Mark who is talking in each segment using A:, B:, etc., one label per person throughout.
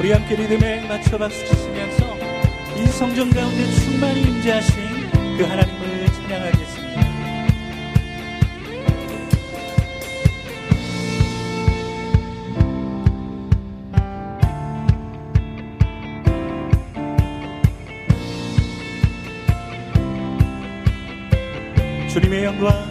A: 우리 함께 리듬에 맞춰 박수 치시면서 이 성전 가운데 충만히 임재하신 그 하나님을 찬양하겠습니다. 주님의 영광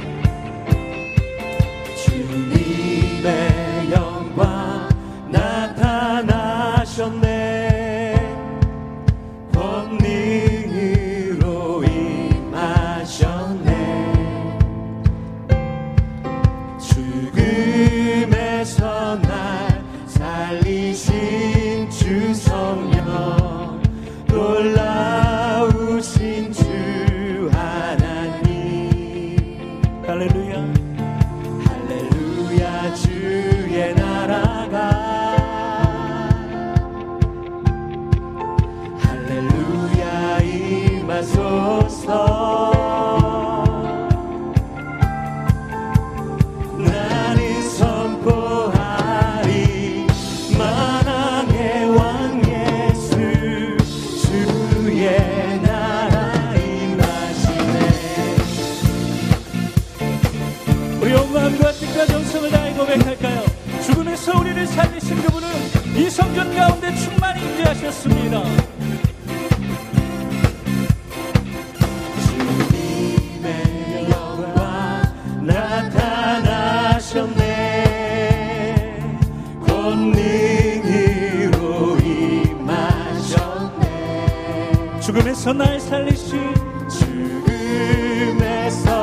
B: 죽음에서 날 살리신
A: 죽음에서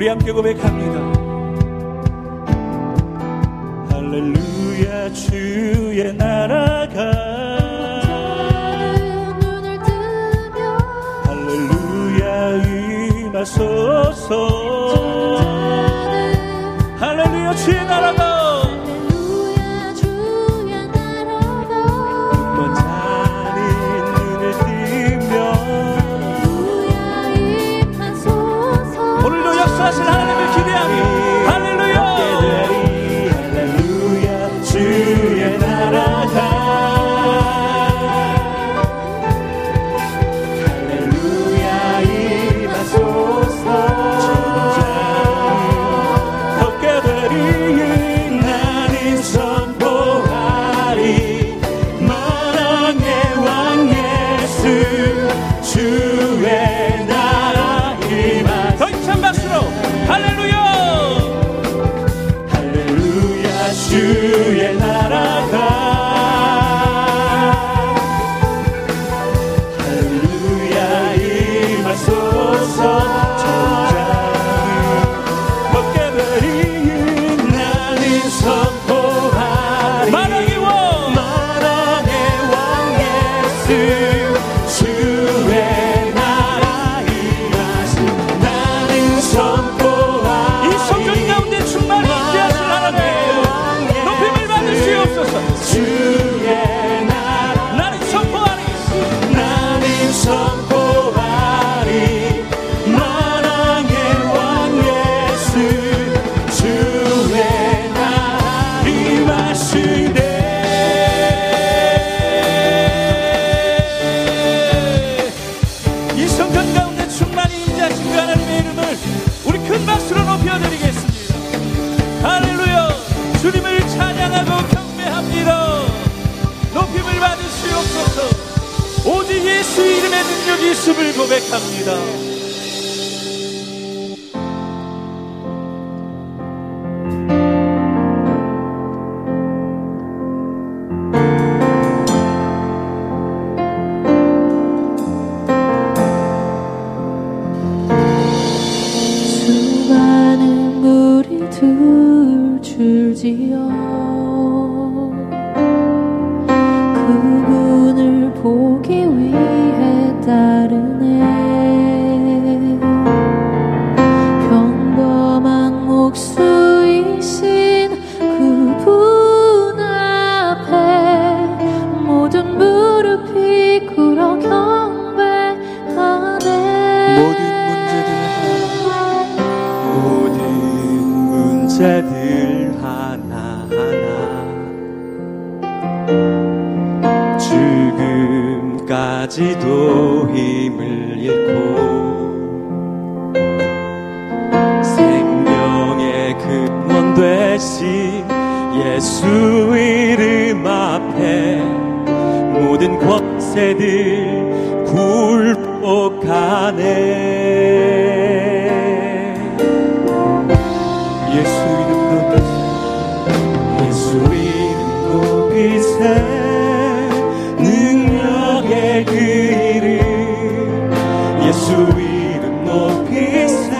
A: 우리 함께 고백합니다. 할렐루야 주의 나라가
C: 눈을 뜨면
A: 할렐루야 임하소서
B: 있음을 고백합니다.
C: 수많은 물이 둘 줄지어
A: 하나하나 지금까지도 힘을 잃고 생명의 근원 되신 예수 이름 앞에 모든 권세들 굴복하네 예수 이름 높이세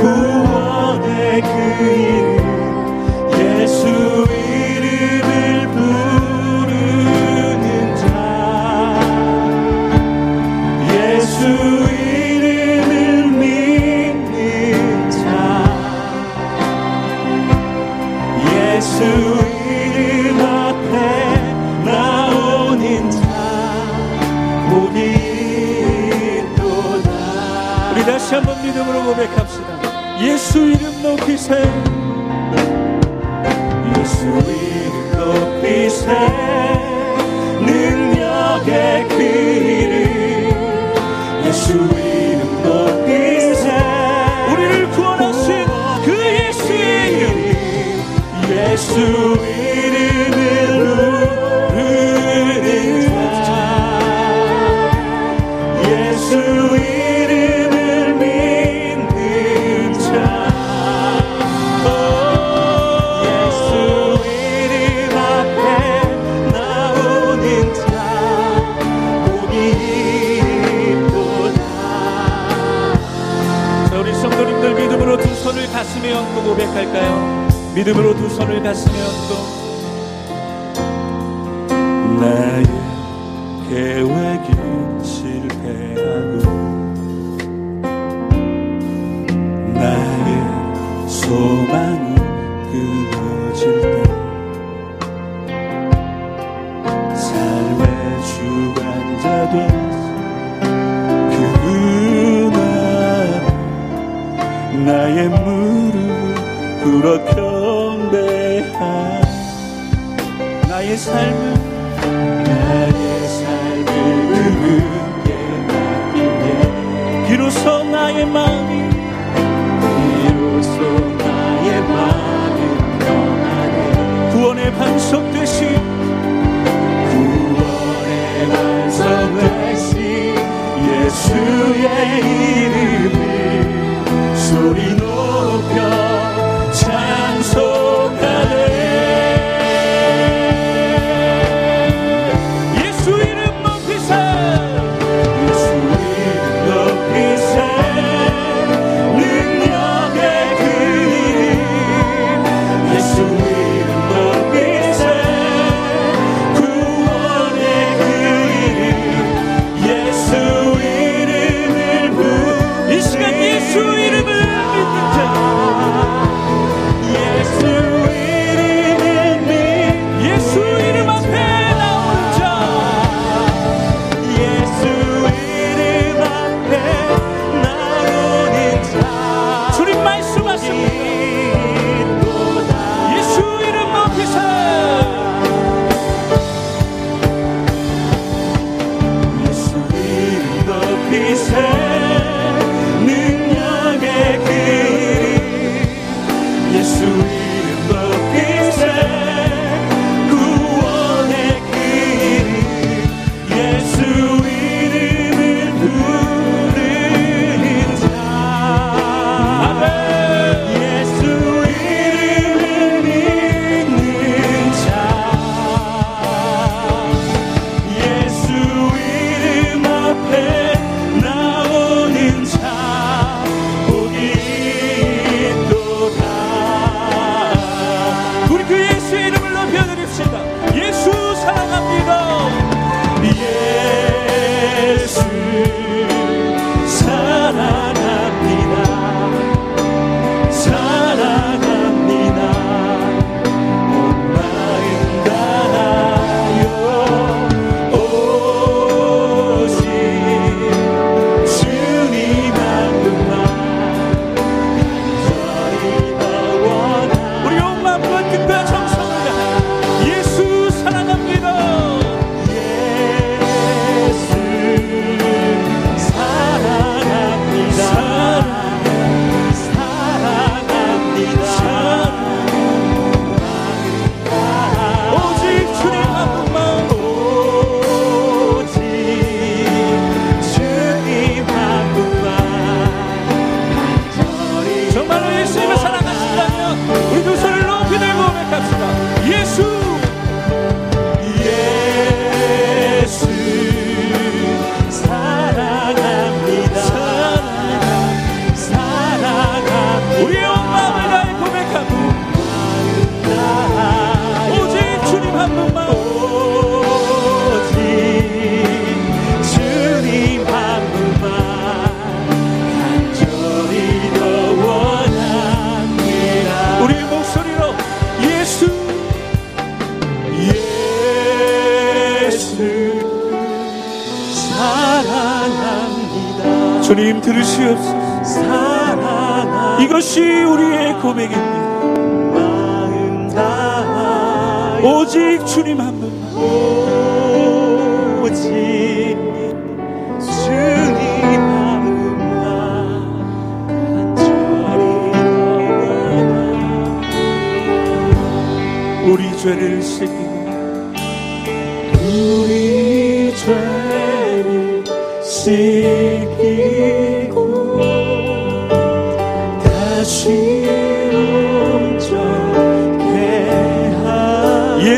A: 구원의 그 이름
B: 고백합시다. 예수 이름 높이세.
A: 예수 이름 높이세 능력의 그 이름 예수
B: 가슴에 얹고 고백할까요? 믿음으로 두 손을 가슴에 얹고
A: 나의 계획이 실패하고 나의 소망이 끊어질 때 삶의 주관자 되 나의 무릎 꿇어 경배하 나의 삶을 나의 삶을 그분께 맡기네
B: 비로소 나의 마음이
A: 비로소 나의 마음은 평안해.
B: 구원의 반석 되신
A: 구원의 완성 되신 예수의 이름을 주시옵소서.
B: 사랑하
A: 이것이 우리의 고백입니다. 오직 주님 한 분.
B: 오직 주님 한 분만 간절히 원하
A: 우리 죄를 씻기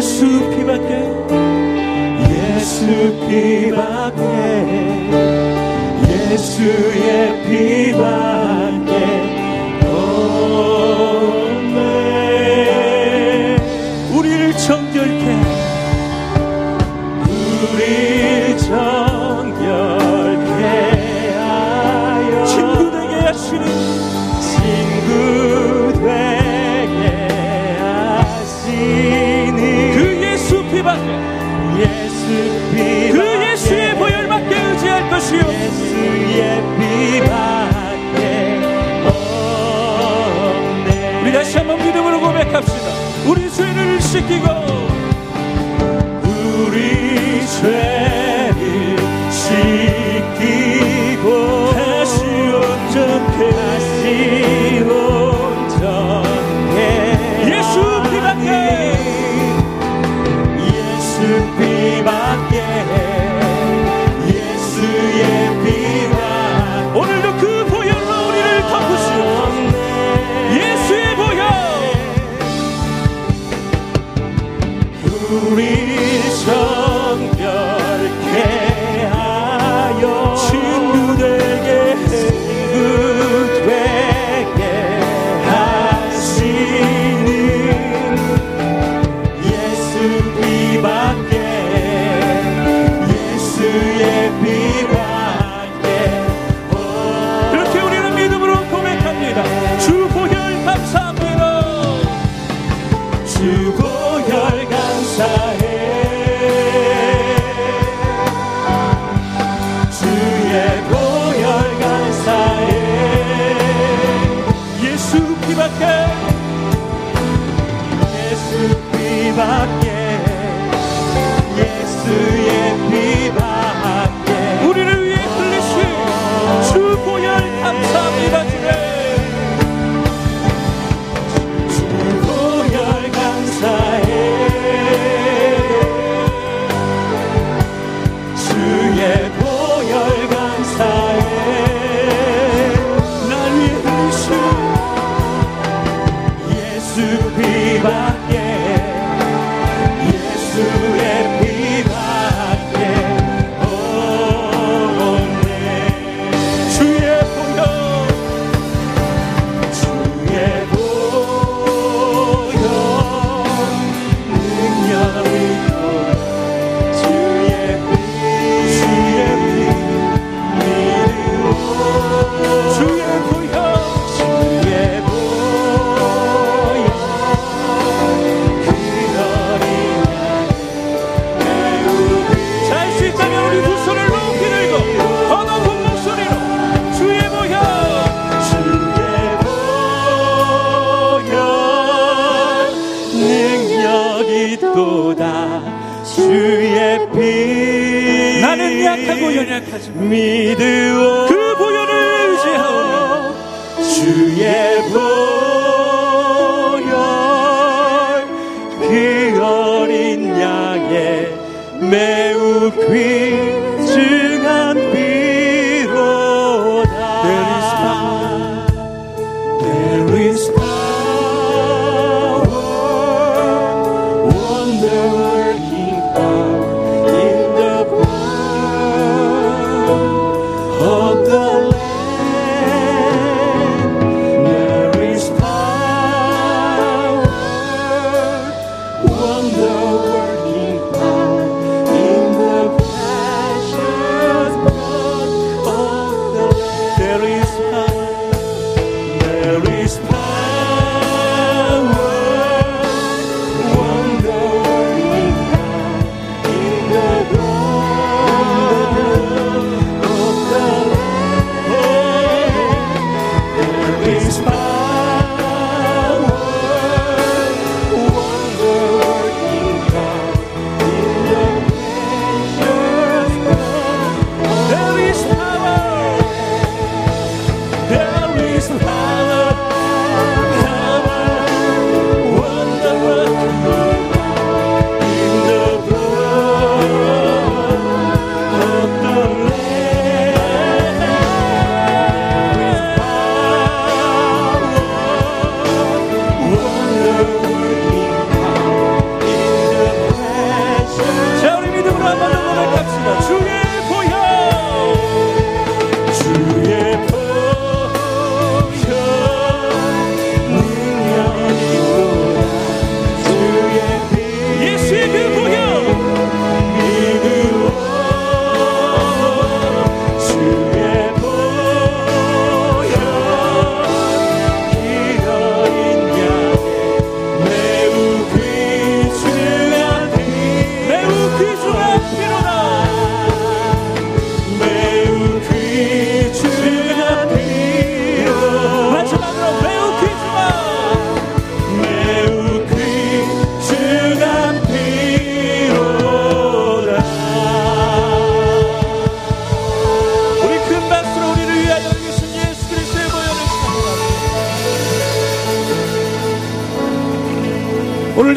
A: 예수 피밖에
B: 예수 피밖에 예수의 피밖에 없네.
A: 우리를 정결케 밖에